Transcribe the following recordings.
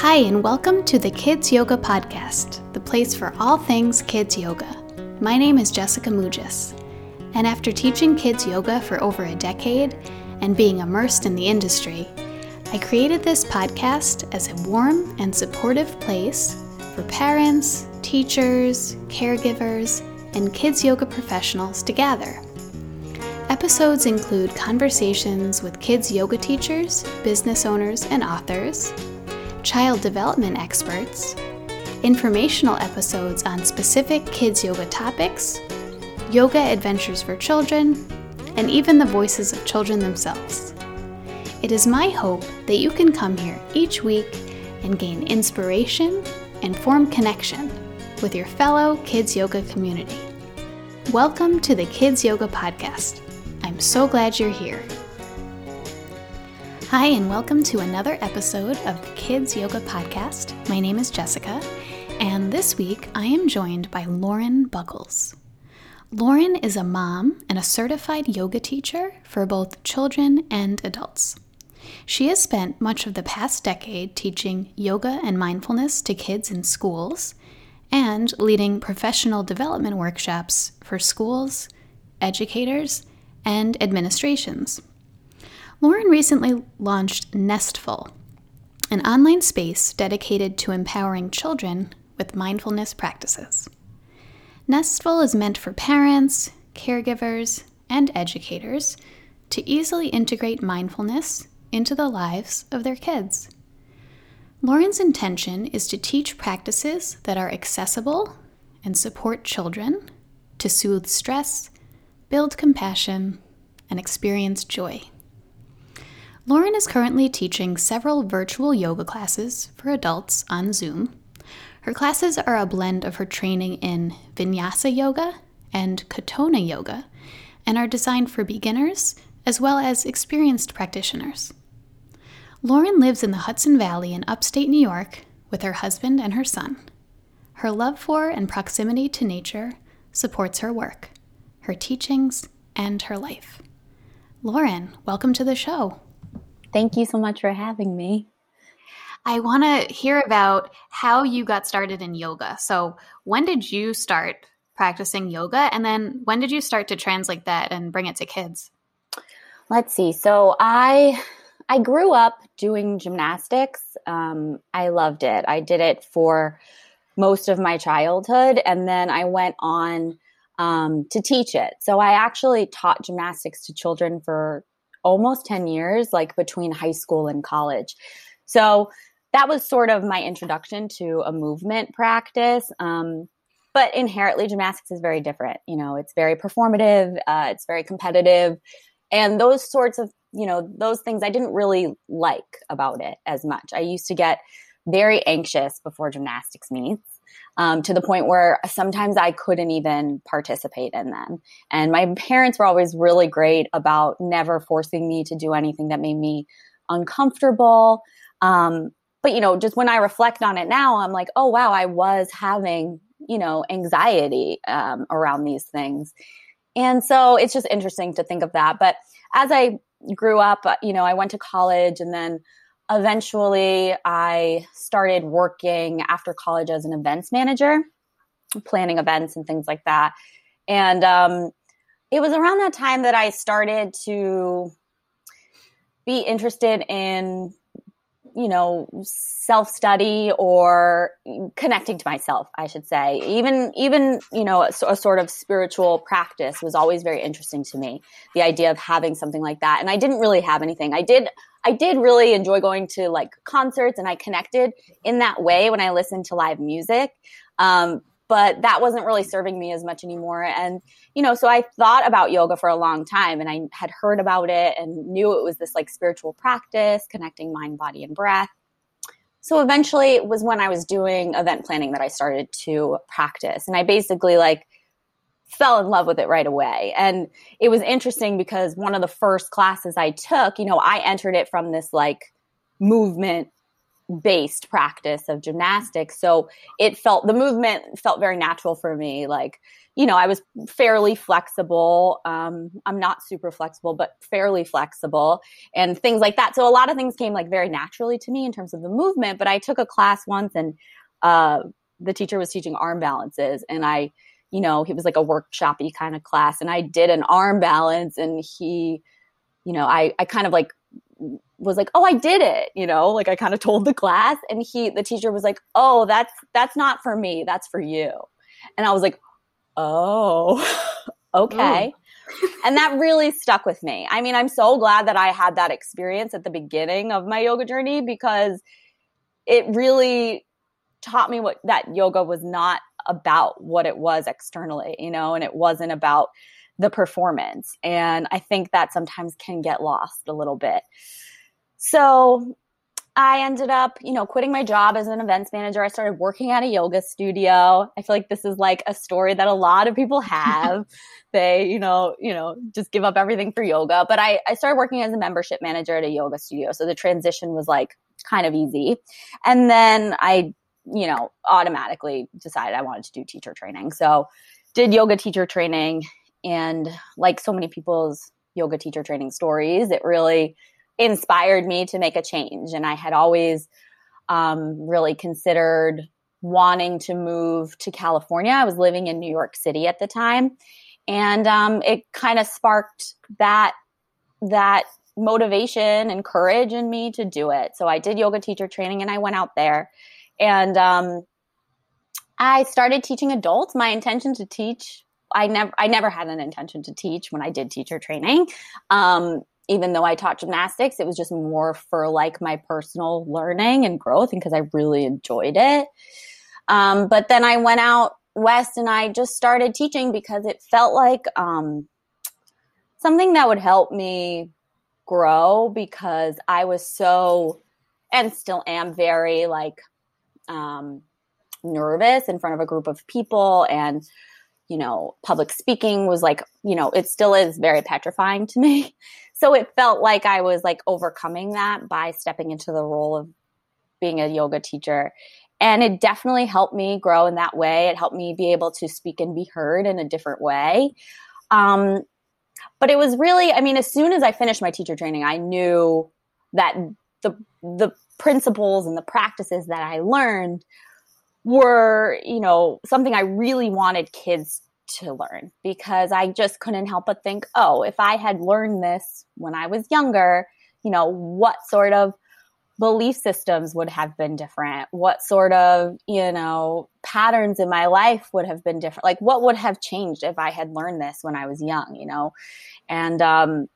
Hi, and welcome to the Kids Yoga Podcast, the place for all things kids yoga. My name is Jessica Mugis, and after teaching kids yoga for over a decade and being immersed in the industry, I created this podcast as a warm and supportive place for parents, teachers, caregivers, and kids yoga professionals to gather. Episodes include conversations with kids yoga teachers, business owners, and authors child development experts, informational episodes on specific kids yoga topics, yoga adventures for children, and even the voices of children themselves. It is my hope that you can come here each week and gain inspiration and form connection with your fellow kids yoga community. Welcome to the Kids Yoga Podcast. I'm so glad you're here. Hi, and welcome to another episode of the Kids Yoga Podcast. My name is Jessica, and this week I am joined by Lauren Buckles. Lauren is a mom and a certified yoga teacher for both children and adults. She has spent much of the past decade teaching yoga and mindfulness to kids in schools and leading professional development workshops for schools, educators, and administrations. Lauren recently launched Nestful, an online space dedicated to empowering children with mindfulness practices. Nestful is meant for parents, caregivers, and educators to easily integrate mindfulness into the lives of their kids. Lauren's intention is to teach practices that are accessible and support children to soothe stress, build compassion, and experience joy. Lauren is currently teaching several virtual yoga classes for adults on Zoom. Her classes are a blend of her training in vinyasa yoga and Katonah yoga and are designed for beginners as well as experienced practitioners. Lauren lives in the Hudson Valley in upstate New York with her husband and her son. Her love for and proximity to nature supports her work, her teachings, and her life. Lauren, welcome to the show. Thank you so much for having me. I want to hear about how you got started in yoga. So, when did you start practicing yoga? And then, when did you start to translate that and bring it to kids? Let's see. So, I I grew up doing gymnastics. Um, I loved it. I did it for most of my childhood, and then I went on um, to teach it. So I actually taught gymnastics to children for almost 10 years, like between high school and college. So that was sort of my introduction to a movement practice. Um, but inherently, gymnastics is very different. You know, it's very performative, uh, it's very competitive. And those sorts of, you know, those things I didn't really like about it as much. I used to get very anxious before gymnastics meets um, to the point where sometimes I couldn't even participate in them. And my parents were always really great about never forcing me to do anything that made me uncomfortable. Um, but, you know, just when I reflect on it now, I'm like, oh, wow, I was having, you know, anxiety um, around these things. And so it's just interesting to think of that. But as I grew up, uh, you know, I went to college and then eventually I started working after college as an events manager, planning events and things like that. And um, it was around that time that I started to be interested in you know self study or connecting to myself i should say. Even even you know a, a, sort of spiritual practice was always very interesting to me. The idea of having something like that. And i didn't really have anything. I did i did really enjoy going to like concerts and i connected in that way when i listened to live music. Um, but that wasn't really serving me as much anymore. And, you know, so I thought about yoga for a long time and I had heard about it and knew it was this like spiritual practice, connecting mind, body, and breath. So eventually it was when I was doing event planning that I started to practice. And I basically like fell in love with it right away. And it was interesting because one of the first classes I took, you know, I entered it from this like movement based practice of gymnastics. So it felt the movement felt very natural for me. Like, you know, I was fairly flexible. Um, I'm not super flexible, but fairly flexible and things like that. So a lot of things came like very naturally to me in terms of the movement. But I took a class once and uh, the teacher was teaching arm balances and I, you know, he was like a workshopy kind of class and I did an arm balance and he, you know, I, I kind of like was like, "Oh, I did it," you know, like I kind of told the class, and he, the teacher, was like, "Oh, that's that's not for me, that's for you," and I was like, "Oh, okay." and that really stuck with me. I mean, I'm so glad that I had that experience at the beginning of my yoga journey because it really taught me what that yoga was not about what it was externally, you know, and it wasn't about the performance. And I think that sometimes can get lost a little bit. So I ended up, you know, quitting my job as an events manager. I started working at a yoga studio. I feel like this is like a story that a lot of people have. they, you know, you know, just give up everything for yoga. But I, I started working as a membership manager at a yoga studio. So the transition was like kind of easy. And then I, you know, automatically decided I wanted to do teacher training. So did yoga teacher training and like so many people's yoga teacher training stories, it really inspired me to make a change. And I had always um, really considered wanting to move to California. I was living in New York City at the time. And um, it kind of sparked that that motivation and courage in me to do it. So I did yoga teacher training and I went out there and um, I started teaching adults. My intention to teach I never I never had an intention to teach when I did teacher training. Um, even though I taught gymnastics, it was just more for like my personal learning and growth and because I really enjoyed it. Um, but then I went out west and I just started teaching because it felt like um, something that would help me grow because I was so and still am very like um, nervous in front of a group of people and you know, public speaking was like, you know, it still is very petrifying to me. So it felt like I was like overcoming that by stepping into the role of being a yoga teacher. And it definitely helped me grow in that way. It helped me be able to speak and be heard in a different way. Um, but it was really, I mean, as soon as I finished my teacher training, I knew that the the principles and the practices that I learned were, you know, something I really wanted kids to learn because I just couldn't help but think, oh, if I had learned this when I was younger, you know, what sort of belief systems would have been different? What sort of, you know, patterns in my life would have been different? Like, what would have changed if I had learned this when I was young, you know? And um,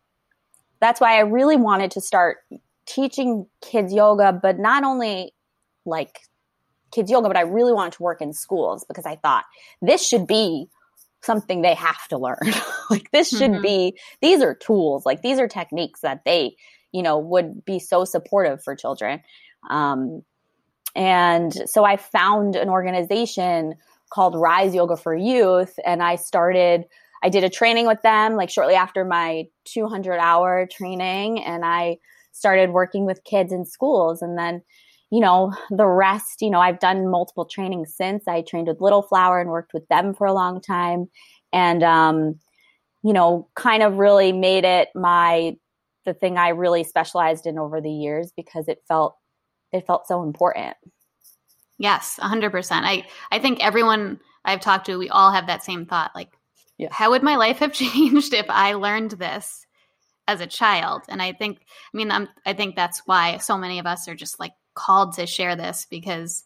that's why I really wanted to start teaching kids yoga, but not only like kids yoga, but I really wanted to work in schools because I thought this should be something they have to learn. like this should mm-hmm. be these are tools, like these are techniques that they, you know, would be so supportive for children. Um, and so I found an organization called Rise Yoga for Youth, and I started. I did a training with them like shortly after my 200 hour training, and I started working with kids in schools. And then you know, the rest, you know, I've done multiple trainings since. I trained with Little Flower and worked with them for a long time. And, um, you know, kind of really made it my, the thing I really specialized in over the years because it felt, it felt so important. Yes, 100%. I, I think everyone I've talked to, we all have that same thought. Like, yeah. how would my life have changed if I learned this as a child? And I think, I mean, I'm, I think that's why so many of us are just like called to share this because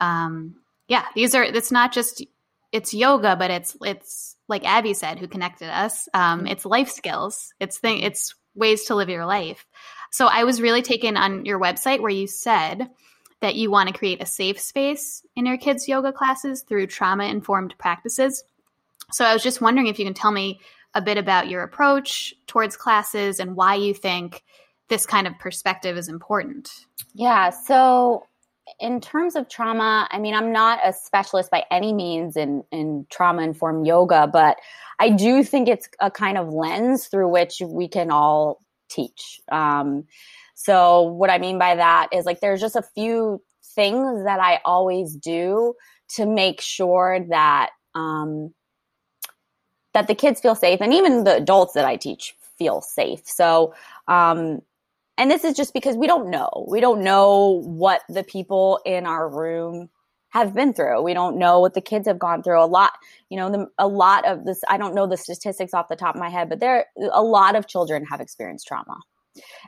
um yeah these are it's not just it's yoga but it's it's like abby said who connected us um mm-hmm. it's life skills. It's thing it's ways to live your life. So i was really taken on your website where you said that you want to create a safe space in your kids yoga classes through trauma informed practices. So i was just wondering if you can tell me a bit about your approach towards classes and why you think this kind of perspective is important? Yeah. So, in terms of trauma, I mean, I'm not a specialist by any means in, in trauma informed yoga, but I do think it's a kind of lens through which we can all teach. Um, so what I mean by that is like there's just a few things that I always do to make sure that um, that the kids feel safe and even the adults that I teach feel safe. So um, and this is just because we don't know. We don't know what the people in our room have been through. We don't know what the kids have gone through. A lot, you know, the, a lot of this, I don't know the statistics off the top of my head, but there, a lot of children have experienced trauma.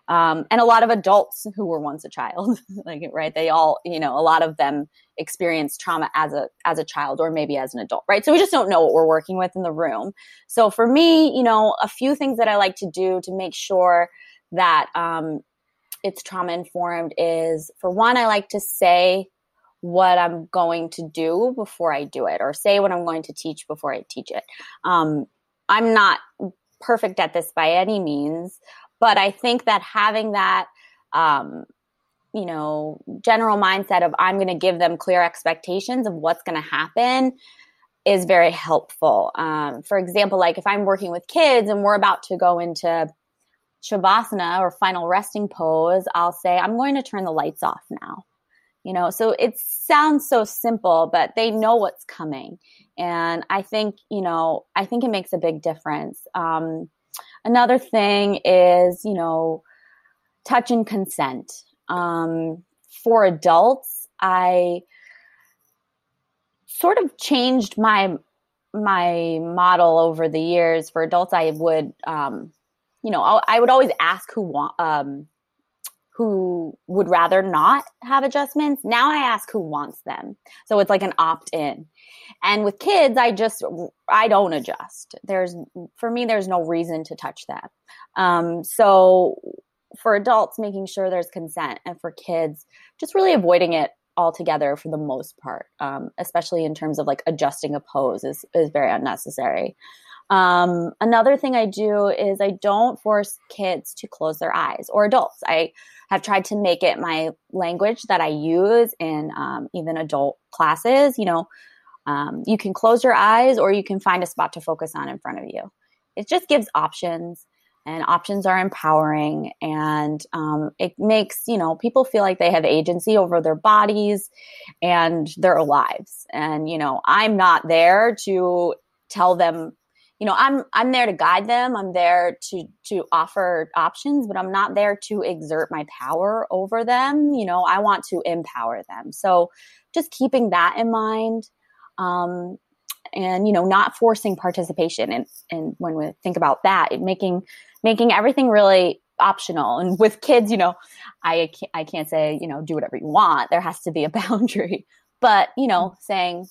Um, and a lot of adults who were once a child, like, right. They all, you know, a lot of them experienced trauma as a, as a child or maybe as an adult, right? So we just don't know what we're working with in the room. So for me, you know, a few things that I like to do to make sure that, um, it's trauma informed is for one, I like to say what I'm going to do before I do it, or say what I'm going to teach before I teach it. Um, I'm not perfect at this by any means, but I think that having that, um, you know, general mindset of I'm going to give them clear expectations of what's going to happen is very helpful. Um, for example, like if I'm working with kids and we're about to go into Shavasana or final resting pose, I'll say, I'm going to turn the lights off now. You know so it sounds so simple but they know what's coming. And i think you know i think it makes a big difference. Um, another thing is you know touch and consent. Um, for adults i sort of changed my my model over the years. For adults i would um, you know i would always ask who want um, who would rather not have adjustments. Now I ask who wants them. So it's like an opt in. And with kids, I just, I don't adjust. There's, for me, there's no reason to touch that. Um, so for adults, making sure there's consent and for kids, just really avoiding it altogether for the most part, um, especially in terms of like adjusting a pose is, is very unnecessary. Um, another thing I do is I don't force kids to close their eyes or adults. I have tried to make it my language that I use in um, even adult classes. You know, um, you can close your eyes or you can find a spot to focus on in front of you. It just gives options and options are empowering and um, it makes you know people feel like they have agency over their bodies and their lives and you know i'm not there to tell them you know i'm i'm there to guide them. I'm there to to offer options but i'm not there to exert my power over them. You know i want to empower them. So just keeping that in mind um and you know not forcing participation and and when we think about that it making making everything really optional. And with kids you know i can't, i can't say you know do whatever you want. There has to be a boundary. But you know saying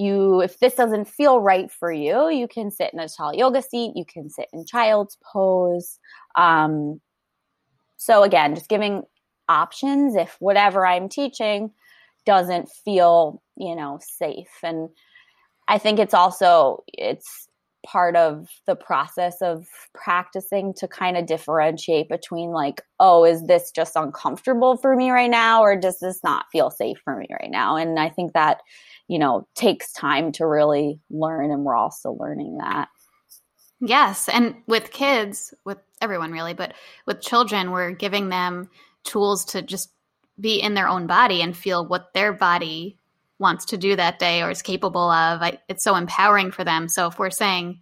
you if this doesn't feel right for you you can sit in a tall yoga seat you can sit in child's pose. Um, so again just giving options if whatever i'm teaching doesn't feel you know safe. And i think it's also it's part of the process of practicing to kind of differentiate between like oh is this just uncomfortable for me right now or does this not feel safe for me right now? And i think that you know takes time to really learn and we're also learning that. Yes and with kids with everyone really but with children we're giving them tools to just be in their own body and feel what their body wants to do that day or is capable of. I, it's so empowering for them. So if we're saying,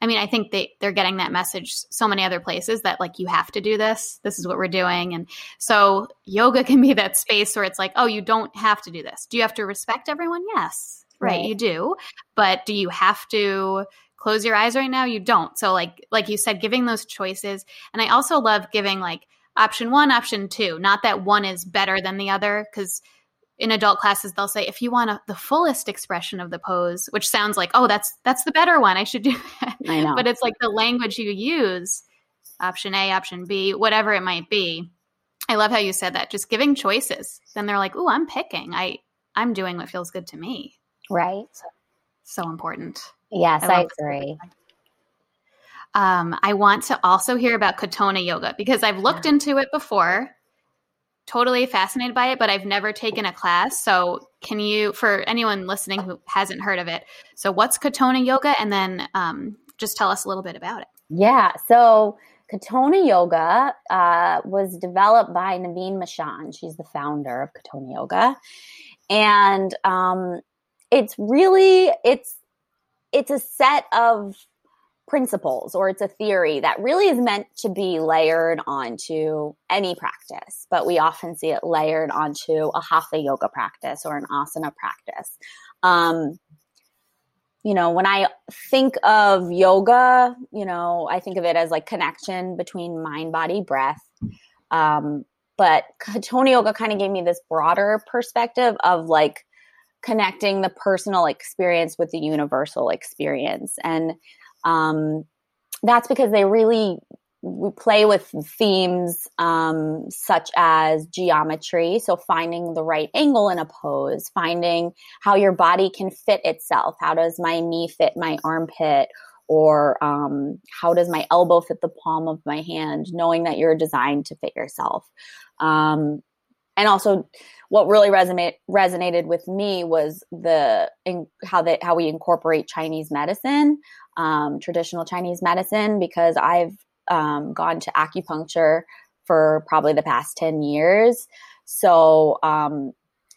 I mean, I think they, they're getting that message so many other places that like, you have to do this. This is what we're doing. And so yoga can be that space where it's like, oh, you don't have to do this. Do you have to respect everyone? Yes. Right. right. You do. But do you have to close your eyes right now? You don't. So like, like you said, giving those choices. And I also love giving like option one, option two, not that one is better than the other. Cause in adult classes they'll say if you want a, the fullest expression of the pose which sounds like oh that's that's the better one. I should do that. I know. But it's like the language you use option a option b whatever it might be. I love how you said that. Just giving choices. Then they're like oh i'm picking. I i'm doing what feels good to me. Right. So important. Yes i, I agree. um, I want to also hear about Katonah yoga because I've looked yeah. into it before totally fascinated by it, but I've never taken a class. So, can you, for anyone listening who hasn't heard of it, so what's Katonah Yoga? And then um, just tell us a little bit about it. Yeah. So, Katonah Yoga uh, was developed by Nevine Michaan. She's the founder of Katonah Yoga, and um, it's really it's it's a set of principles or it's a theory that really is meant to be layered onto any practice, but we often see it layered onto a hatha yoga practice or an asana practice. Um, you know, when I think of yoga, you know, I think of it as like connection between mind, body, breath. Um, but Katonah Yoga kind of gave me this broader perspective of like connecting the personal experience with the universal experience. And um, that's because they really we play with themes um, such as geometry. So finding the right angle in a pose finding how your body can fit itself. How does my knee fit my armpit? Or um, how does my elbow fit the palm of my hand? Knowing that you're designed to fit yourself. Um, and also what really resonate, resonated with me was the in, how that how we incorporate chinese medicine um, traditional chinese medicine because i've um, gone to acupuncture for probably the past 10 years. So um,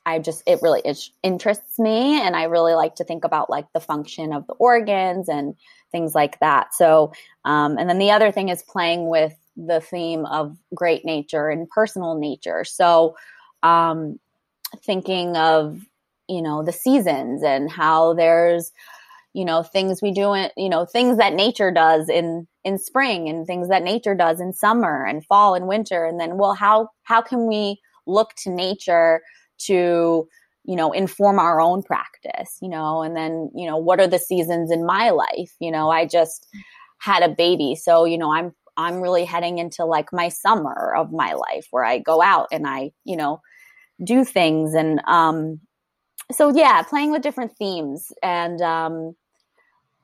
I just, it really interests me. And I really like to think about like the function of the organs and things like that. So, um, and then the other thing is playing with the theme of great nature and personal nature. So, um, thinking of, you know, the seasons and how there's, you know things we do in you know things that nature does in in spring and things that nature does in summer and fall and winter. And then well how how can we look to nature to you know inform our own practice you know? And then you know what are the seasons in my life? You know i just had a baby so you know i'm i'm really heading into like my summer of my life where i go out and i you know do things and um so yeah playing with different themes and um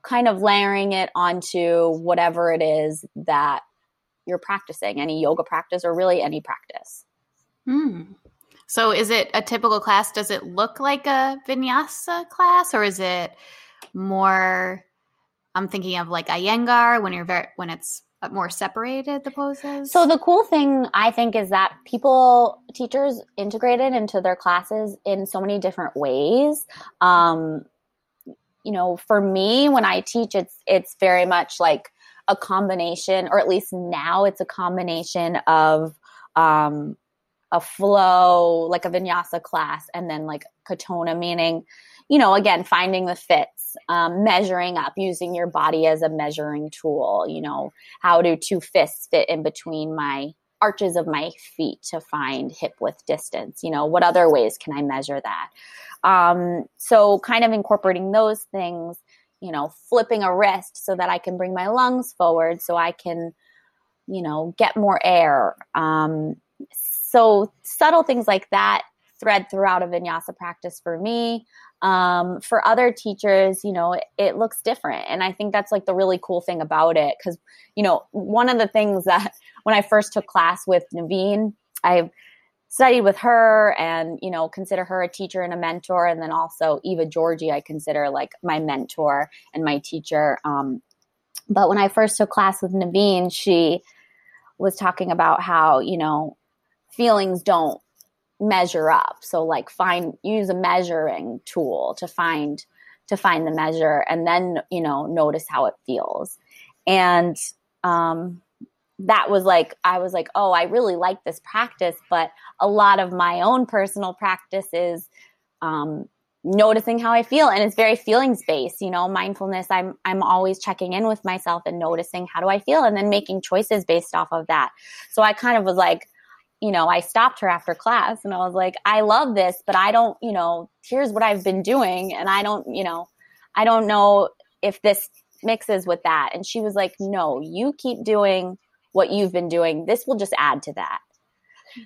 kind of layering it onto whatever it is that you're practicing, any yoga practice or really any practice. Hmm. So is it a typical class? Does it look like a vinyasa class or is it more I'm thinking of like Iyengar when you're very when it's more separated the poses? So the cool thing I think is that people teachers integrated into their classes in so many different ways. Um, you know, for me, when I teach, it's it's very much like a combination, or at least now it's a combination of um, a flow, like a vinyasa class, and then like katonah, meaning, you know, again, finding the fits, um, measuring up, using your body as a measuring tool. You know, how do two fists fit in between my arches of my feet to find hip width distance? You know, what other ways can I measure that? Um, so kind of incorporating those things, you know, flipping a wrist so that I can bring my lungs forward so I can, you know, get more air. Um, so subtle things like that thread throughout a vinyasa practice for me. Um, for other teachers, you know, it, it, looks different. And I think that's like the really cool thing about it. Cause, you know, one of the things that when I first took class with Nevine, I studied with her and you know consider her a teacher and a mentor and then also eva georgie i consider like my mentor and my teacher um, but when i first took class with nevine she was talking about how you know feelings don't measure up. So like find use a measuring tool to find to find the measure and then you know notice how it feels. And um that was like i was like oh i really like this practice but a lot of my own personal practice is um, noticing how i feel and it's very feelings based you know mindfulness i'm i'm always checking in with myself and noticing how do i feel and then making choices based off of that. So i kind of was like you know i stopped her after class and i was like i love this but i don't you know here's what i've been doing and i don't you know i don't know if this mixes with that and she was like no you keep doing what you've been doing. This will just add to that.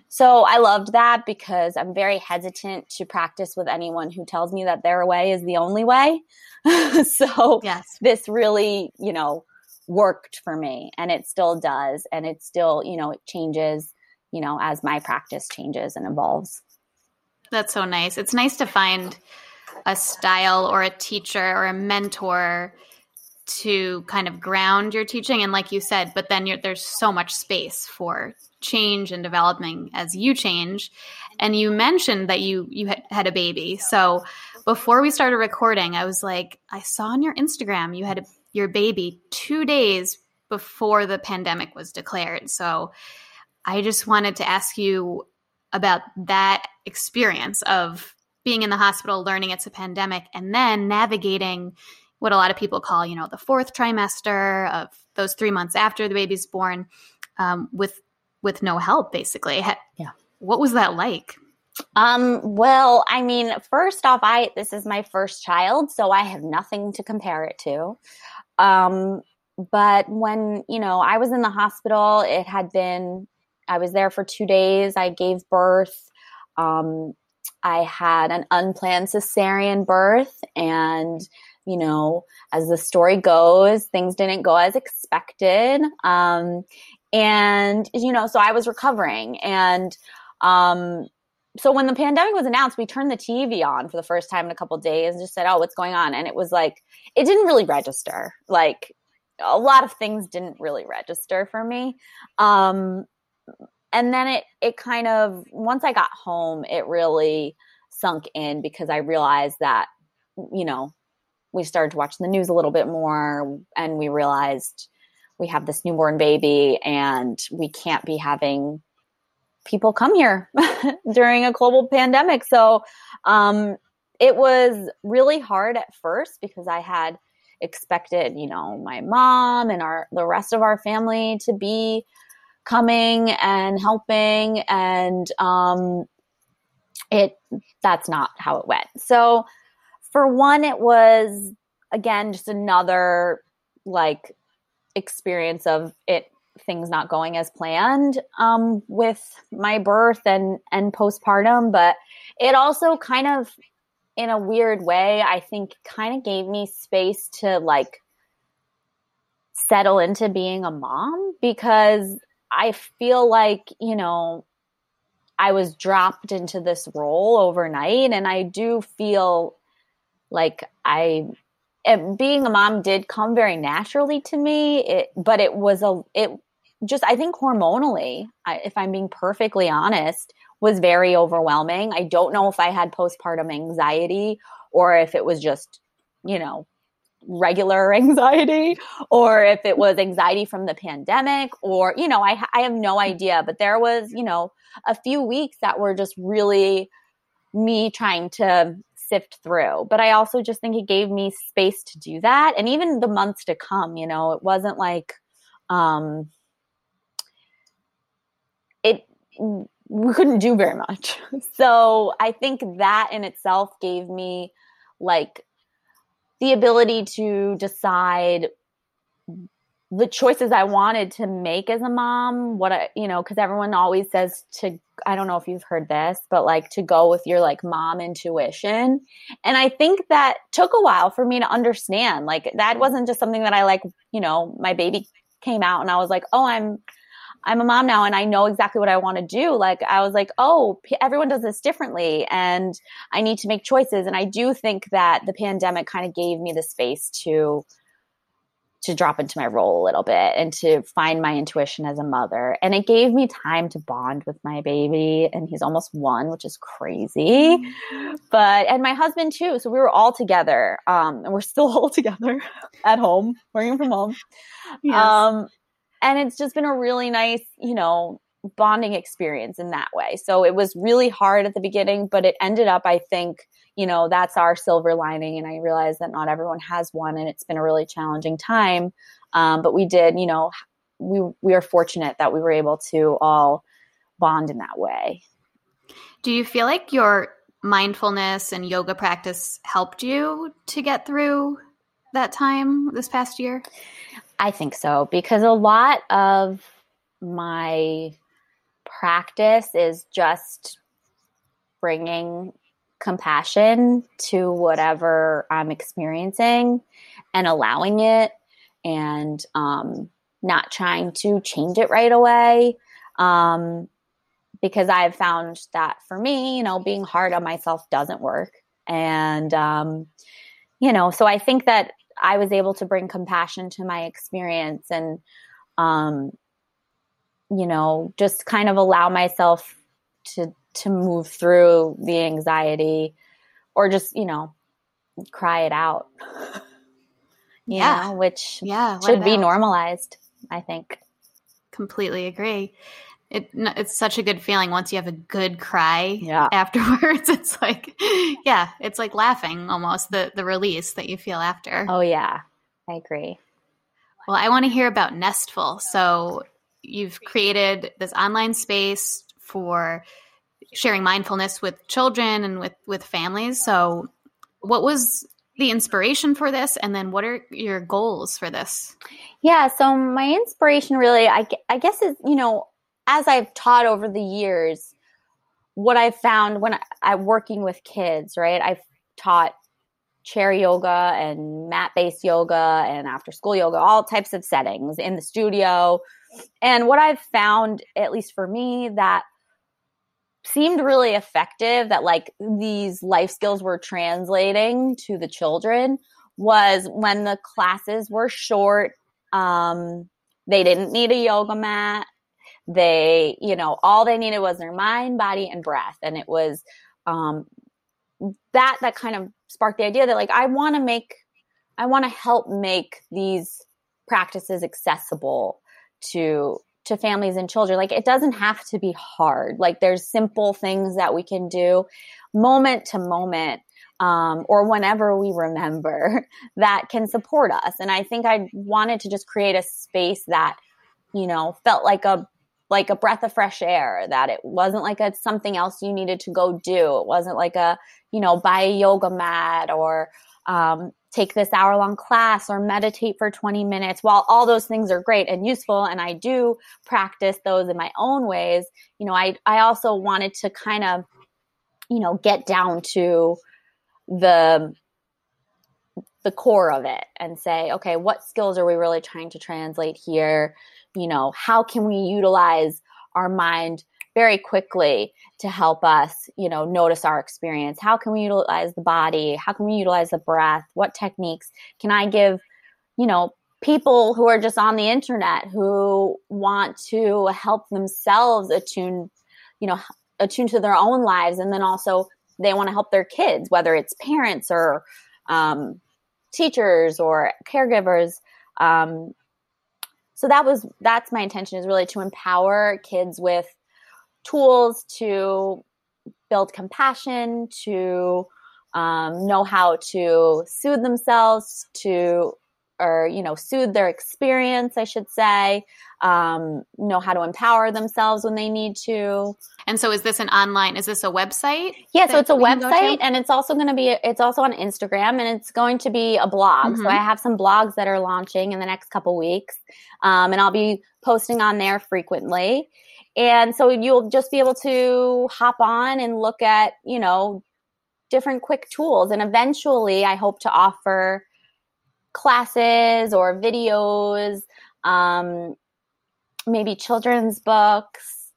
So I loved that because I'm very hesitant to practice with anyone who tells me that their way is the only way. so yes. this really, you know, worked for me and it still does. And it still, you know, it changes, you know, as my practice changes and evolves. That's so nice. It's nice to find a style or a teacher or a mentor to kind of ground your teaching and like you said but then there's so much space for change and developing as you change and you mentioned that you you had, had a baby so before we started recording i was like i saw on your instagram you had a, your baby two days before the pandemic was declared so i just wanted to ask you about that experience of being in the hospital learning it's a pandemic and then navigating what a lot of people call, you know, the fourth trimester of those three months after the baby's born, um, with with no help, basically. Yeah. What was that like? Um, well, I mean, first off, I this is my first child, so I have nothing to compare it to. Um, but when, you know, I was in the hospital, it had been I was there for two days. I gave birth. Um, I had an unplanned cesarean birth and you know, as the story goes, things didn't go as expected. Um, and, you know, so I was recovering. And um, so when the pandemic was announced, we turned the TV on for the first time in a couple days and just said, oh, what's going on? And it was like, it didn't really register. Like, a lot of things didn't really register for me. Um, and then it, it kind of, once I got home, it really sunk in because I realized that, you know, we started watching the news a little bit more and we realized we have this newborn baby and we can't be having people come here during a global pandemic. So um, it was really hard at first because I had expected, you know, my mom and our the rest of our family to be coming and helping and um, it that's not how it went. So for one, it was again just another like experience of it things not going as planned um, with my birth and and postpartum, but it also kind of in a weird way, I think kind of gave me space to like settle into being a mom because I feel like, you know, I was dropped into this role overnight and I do feel like I being a mom did come very naturally to me. It, but it was a it just i think hormonally I, if i'm being perfectly honest was very overwhelming. I don't know if i had postpartum anxiety or if it was just you know regular anxiety or if it was anxiety from the pandemic or you know i i have no idea but there was you know a few weeks that were just really me trying to sift through. But I also just think it gave me space to do that. And even the months to come, you know, it wasn't like um it we couldn't do very much. So I think that in itself gave me like the ability to decide the choices I wanted to make as a mom, what I, you know, because everyone always says to, I don't know if you've heard this, but like to go with your like mom intuition. And I think that took a while for me to understand. Like that wasn't just something that I like, you know, my baby came out and I was like, oh, I'm, I'm a mom now and I know exactly what I want to do. Like I was like, oh, everyone does this differently and I need to make choices. And I do think that the pandemic kind of gave me the space to, to drop into my role a little bit and to find my intuition as a mother. And it gave me time to bond with my baby. And he's almost one, which is crazy. But, and my husband too. So we were all together. Um, and we're still all together at home, working from home. Yes. Um, and it's just been a really nice, you know, bonding experience in that way. So it was really hard at the beginning, but it ended up, I think, you know, that's our silver lining. And I realize that not everyone has one and it's been a really challenging time. Um, but we did, you know, we, we are fortunate that we were able to all bond in that way. Do you feel like your mindfulness and yoga practice helped you to get through that time this past year? I think so because a lot of my practice is just bringing compassion to whatever I'm experiencing and allowing it and um, not trying to change it right away. Um, because I've found that for me, you know, being hard on myself doesn't work. And, um, you know, so I think that I was able to bring compassion to my experience and, um, you know, just kind of allow myself to to move through the anxiety or just, you know, cry it out. yeah, know, which yeah, should be normalized, I think. Completely agree. It, it's such a good feeling once you have a good cry yeah. afterwards. It's like, yeah, it's like laughing almost the the release that you feel after. Oh yeah, I agree. Well, I want to hear about Nestful. So you've created this online space for sharing mindfulness with children and with with families. So, what was the inspiration for this, and then what are your goals for this? Yeah, so my inspiration really, I, I guess, is you know, as I've taught over the years, what I've found when I'm working with kids, right? I've taught chair yoga and mat based yoga and after school yoga, all types of settings in the studio. And what I've found, at least for me, that seemed really effective that like these life skills were translating to the children was when the classes were short um they didn't need a yoga mat they you know all they needed was their mind body and breath and it was um that that kind of sparked the idea that like i want to make i want to help make these practices accessible to to families and children. Like it doesn't have to be hard. Like there's simple things that we can do moment to moment um, or whenever we remember that can support us. And I think I wanted to just create a space that, you know, felt like a like a breath of fresh air that it wasn't like a something else you needed to go do. It wasn't like a you know buy a yoga mat or um, take this hour long class or meditate for 20 minutes. While all those things are great and useful and i do practice those in my own ways you know i i also wanted to kind of you know get down to the the core of it and say okay what skills are we really trying to translate here you know how can we utilize our mind very quickly to help us, you know, notice our experience. How can we utilize the body? How can we utilize the breath? What techniques can I give, you know, people who are just on the internet who want to help themselves attune, you know, attune to their own lives and then also they want to help their kids, whether it's parents or um, teachers or caregivers. Um, so that was that's my intention is really to empower kids with tools to build compassion, to um, know how to soothe themselves, to or you know soothe their experience i should say um, know how to empower themselves when they need to and so is this an online is this a website yeah so it's a website and it's also going to be it's also on instagram and it's going to be a blog mm-hmm. so i have some blogs that are launching in the next couple weeks um, and i'll be posting on there frequently and so you'll just be able to hop on and look at, you know, different quick tools. And eventually, I hope to offer classes or videos, um, maybe children's books,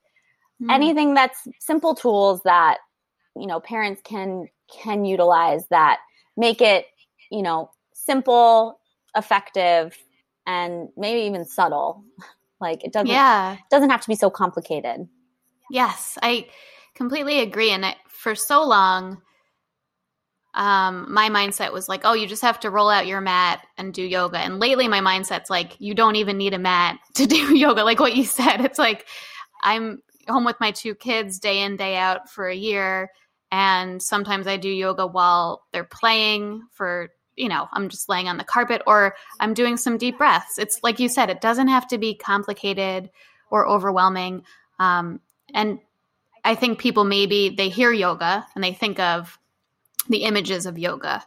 mm. anything that's simple tools that, you know, parents can can utilize that make it, you know, simple, effective, and maybe even subtle. Like it doesn't yeah. It doesn't have to be so complicated. Yes, I completely agree. And I, for so long, um, my mindset was like, oh, you just have to roll out your mat and do yoga. And lately, my mindset's like, you don't even need a mat to do yoga. Like what you said, it's like I'm home with my two kids day in, day out for a year. And sometimes I do yoga while they're playing for you know, I'm just laying on the carpet or I'm doing some deep breaths. It's like you said, it doesn't have to be complicated or overwhelming. Um, and I think people maybe they hear yoga and they think of the images of yoga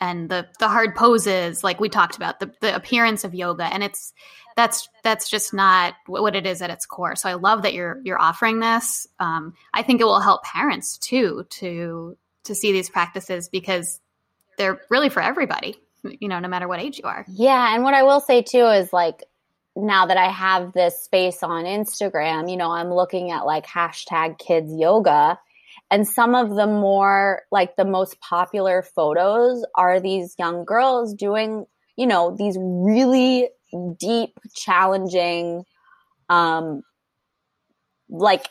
and the the hard poses like we talked about the, the appearance of yoga and it's that's that's just not what it is at its core so i love that you're you're offering this um, i think it will help parents too to to see these practices because they're really for everybody, you know, no matter what age you are. Yeah. And what I will say too is like, now that I have this space on Instagram, you know, I'm looking at like hashtag kids yoga. And some of the more, like the most popular photos are these young girls doing, you know, these really deep, challenging, um, like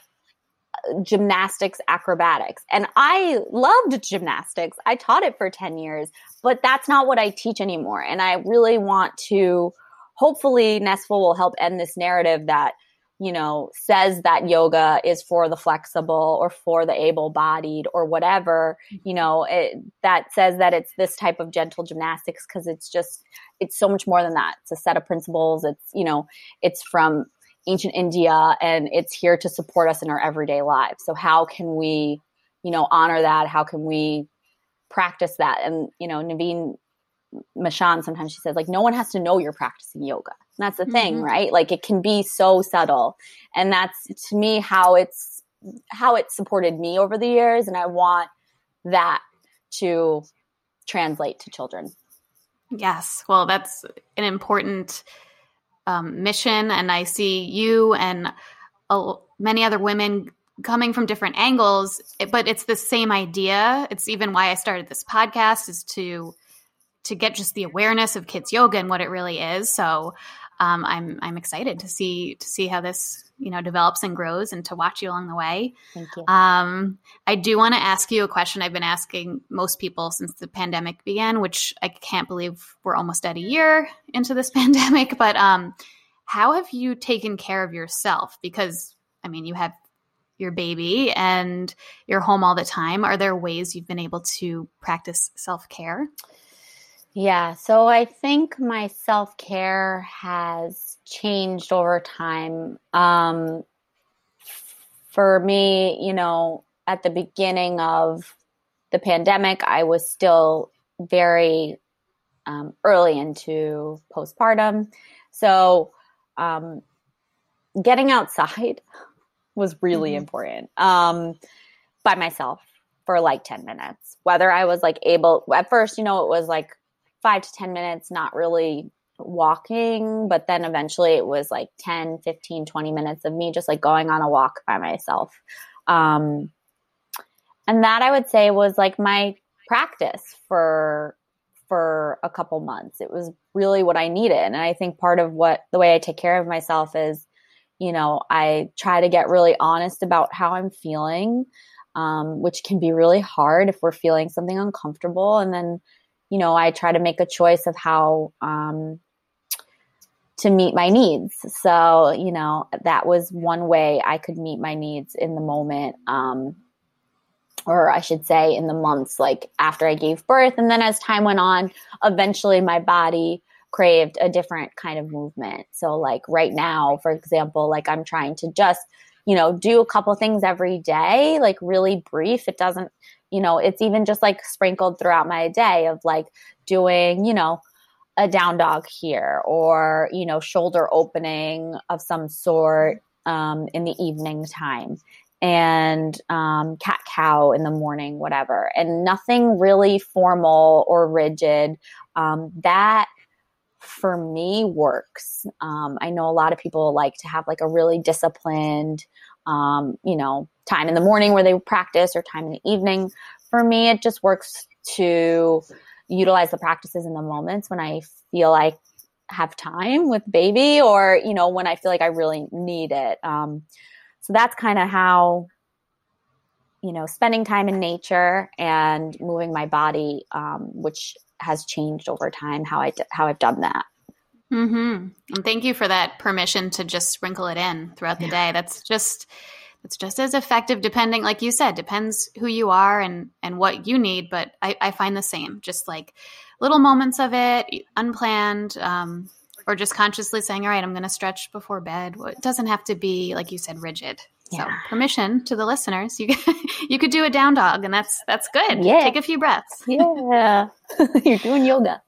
gymnastics acrobatics. And I loved gymnastics. I taught it for 10 years, but that's not what I teach anymore. And I really want to, hopefully, Nestful will help end this narrative that, you know, says that yoga is for the flexible or for the able bodied or whatever, you know, it, that says that it's this type of gentle gymnastics because it's just, it's so much more than that. It's a set of principles. It's, you know, it's from ancient India and it's here to support us in our everyday lives. So how can we, you know, honor that? How can we practice that? And, you know, Nevine Michaan, sometimes she says, like, no one has to know you're practicing yoga. And that's the mm-hmm. thing, right? Like it can be so subtle. And that's to me how it's how it supported me over the years. And I want that to translate to children. Yes. Well, that's an important um, mission, and I see you and uh, many other women coming from different angles, but it's the same idea. It's even why I started this podcast is to to get just the awareness of kids yoga and what it really is. So um, I'm I'm excited to see to see how this you know develops and grows and to watch you along the way. Thank you. Um, I do want to ask you a question I've been asking most people since the pandemic began, which I can't believe we're almost at a year into this pandemic. But um, how have you taken care of yourself? Because I mean, you have your baby and you're home all the time. Are there ways you've been able to practice self care? Yeah, so I think my self care has changed over time. Um, for me, you know, at the beginning of the pandemic, I was still very um, early into postpartum. So, um, getting outside was really mm-hmm. important um, by myself for like 10 minutes. Whether I was like able, at first, you know, it was like five to 10 minutes, not really walking, but then eventually it was like 10, 15, 20 minutes of me just like going on a walk by myself. Um, and that I would say was like my practice for for a couple months. It was really what I needed. And I think part of what the way I take care of myself is, you know, I try to get really honest about how I'm feeling, um, which can be really hard if we're feeling something uncomfortable. And then you know, I try to make a choice of how um, to meet my needs. So, you know, that was one way I could meet my needs in the moment. Um, or I should say, in the months like after I gave birth. And then as time went on, eventually my body craved a different kind of movement. So, like right now, for example, like I'm trying to just, you know, do a couple things every day, like really brief. It doesn't you know, it's even just like sprinkled throughout my day of like doing, you know, a down dog here or, you know, shoulder opening of some sort um, in the evening time and um, cat cow in the morning, whatever, and nothing really formal or rigid. Um, that for me works. Um, I know a lot of people like to have like a really disciplined, um, you know, time in the morning where they practice or time in the evening. For me, it just works to utilize the practices in the moments when I feel like have time with baby or, you know, when I feel like I really need it. Um, so that's kind of how, you know, spending time in nature and moving my body, um, which has changed over time, how I, how I've done that. Mm-hmm. And thank you for that permission to just sprinkle it in throughout the day. That's just, it's just as effective depending like you said depends who you are and and what you need but i, I find the same. Just like little moments of it unplanned um, or just consciously saying all right i'm going to stretch before bed. It doesn't have to be like you said rigid. Yeah. so permission to the listeners you you could do a down dog and that's that's good. Yeah. Take a few breaths. Yeah. You're doing yoga.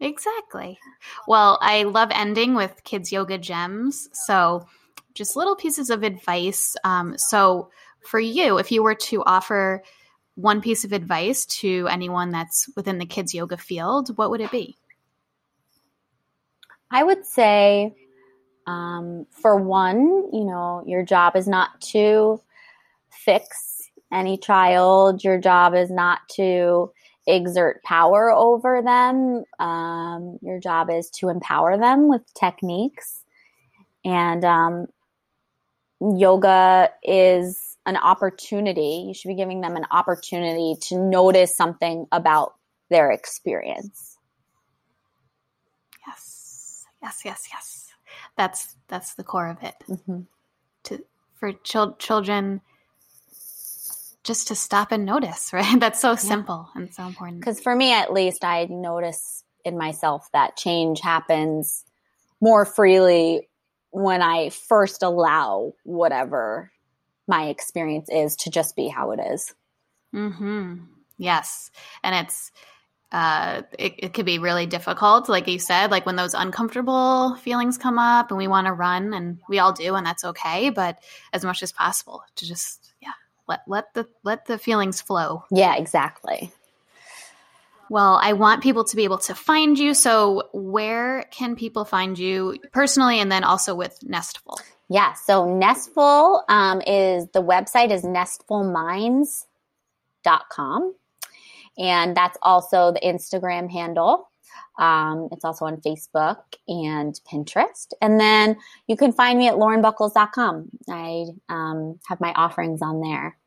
Exactly. Well i love ending with kids yoga gems so just little pieces of advice. Um, so, for you, if you were to offer one piece of advice to anyone that's within the kids yoga field, what would it be? I would say, um, for one, you know, your job is not to fix any child. Your job is not to exert power over them. Um, your job is to empower them with techniques. And um, yoga is an opportunity. You should be giving them an opportunity to notice something about their experience. Yes, yes, yes, yes. That's that's the core of it. Mm-hmm. To for chil- children, just to stop and notice, right? That's so simple and so important. Because for me, at least, I notice in myself that change happens more freely when I first allow whatever my experience is to just be how it is. Mm-hmm. Yes, and it's uh, it, it could be really difficult, like you said, like when those uncomfortable feelings come up and we want to run, and we all do, and that's okay. But as much as possible to just yeah, let let the let the feelings flow. Yeah, exactly. Well, I want people to be able to find you. So, where can people find you personally and then also with Nestful? Yeah, so Nestful um, is the website is nestfulminds.com. And that's also the Instagram handle. Um, it's also on Facebook and Pinterest. And then you can find me at laurenbuckles.com. I um, have my offerings on there.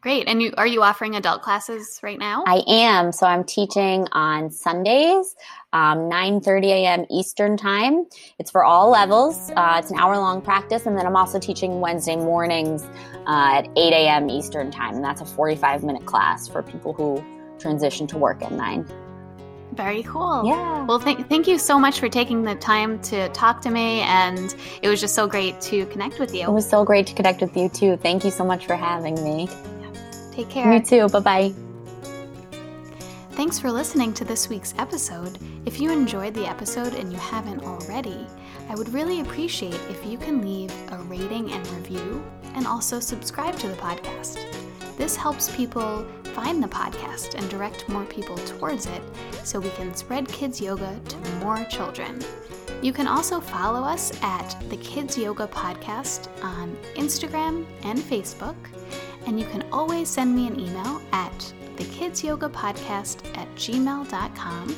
Great. And you, are you offering adult classes right now? I am. So I'm teaching on Sundays, um, 9.30 a.m. Eastern time. It's for all levels. Uh, it's an hour long practice. And then I'm also teaching Wednesday mornings uh, at 8 a.m. Eastern time. And that's a 45 minute class for people who transition to work at 9. Very cool. Yeah. Well, thank, thank you so much for taking the time to talk to me. And it was just so great to connect with you. It was so great to connect with you, too. Thank you so much for having me. Take care. You too. Bye bye. Thanks for listening to this week's episode. If you enjoyed the episode and you haven't already, I would really appreciate if you can leave a rating and review and also subscribe to the podcast. This helps people find the podcast and direct more people towards it so we can spread kids yoga to more children. You can also follow us at the Kids Yoga Podcast on Instagram and Facebook and you can always send me an email at thekidsyogapodcast at gmail.com.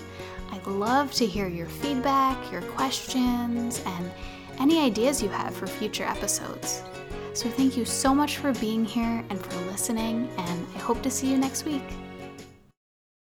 I'd love to hear your feedback, your questions, and any ideas you have for future episodes. So, thank you so much for being here and for listening, and I hope to see you next week.